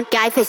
là con cái phải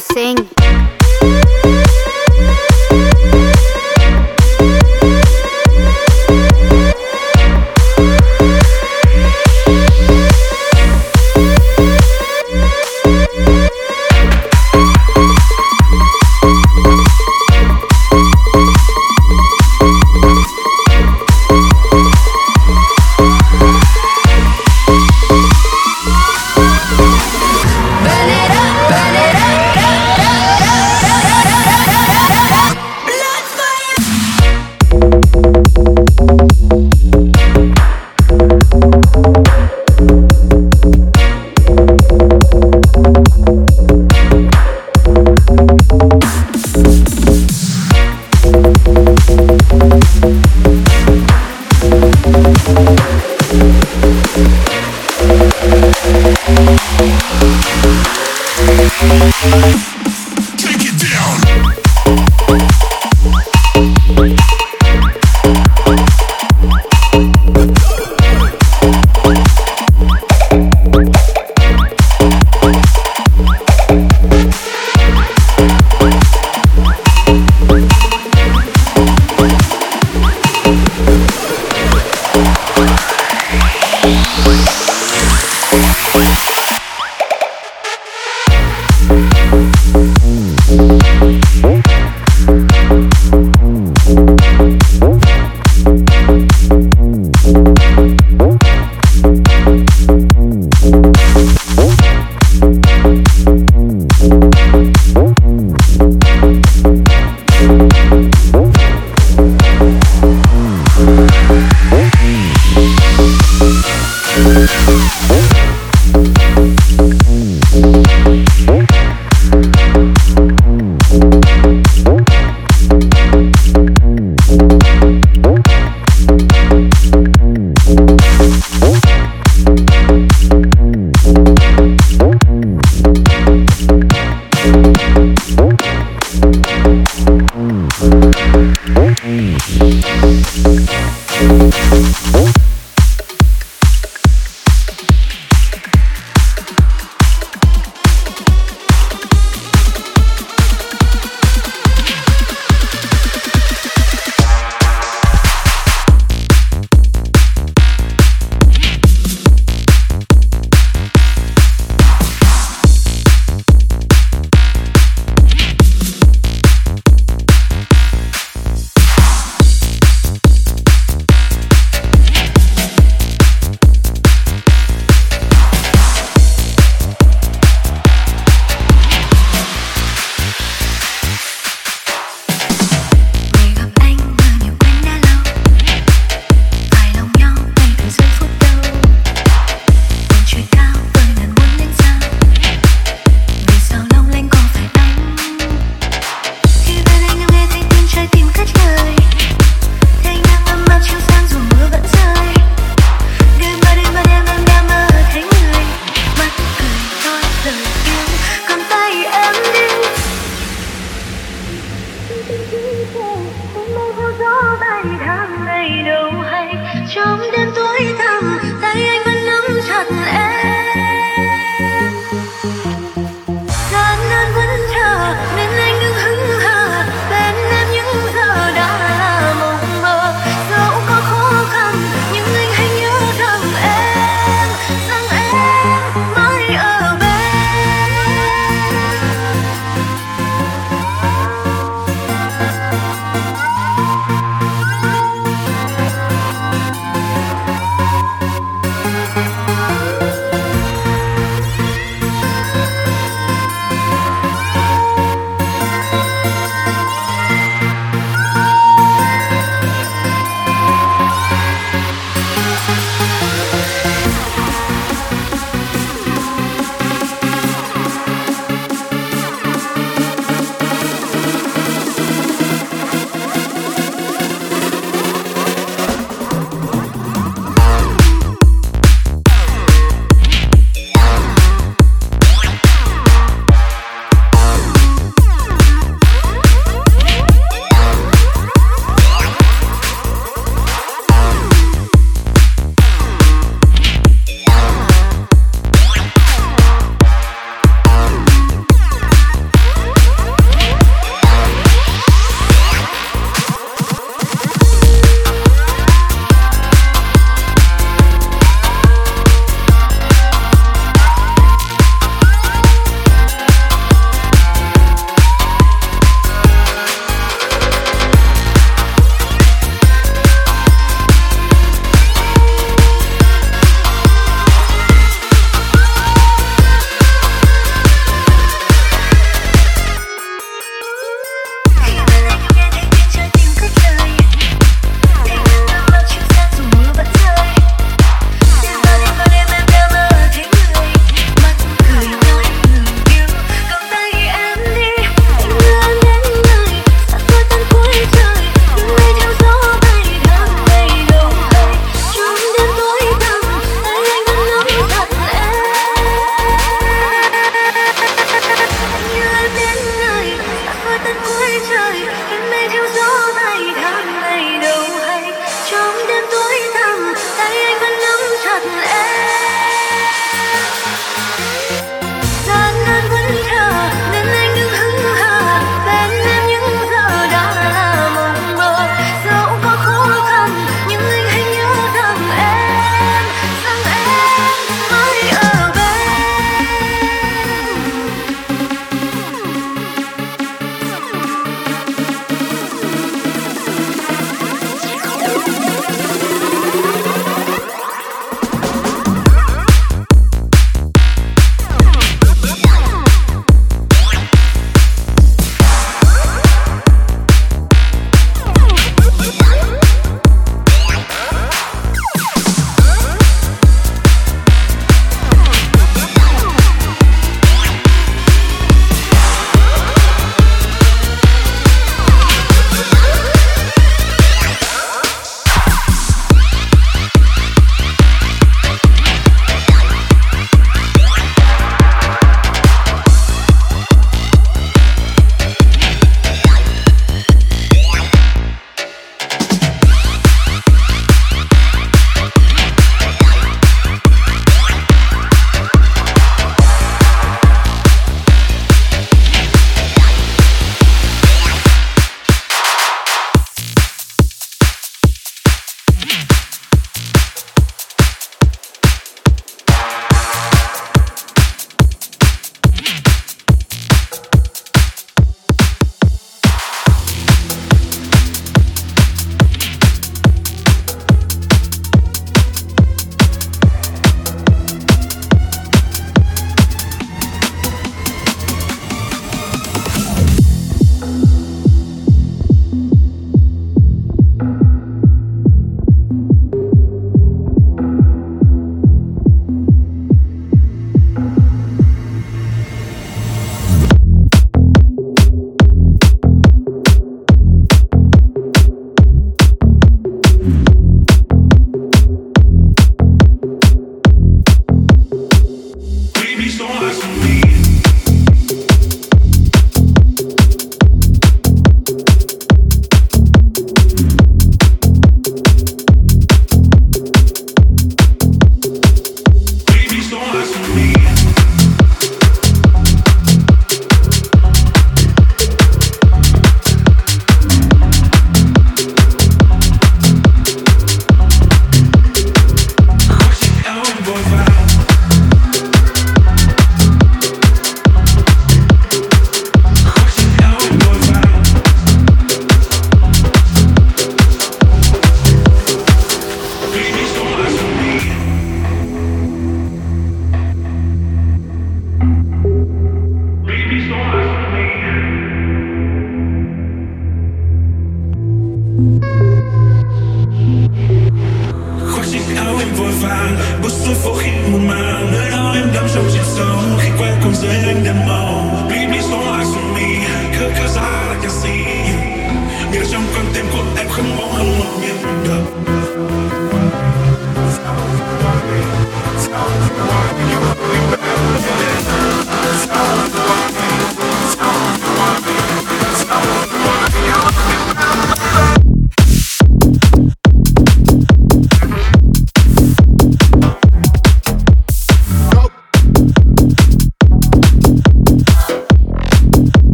con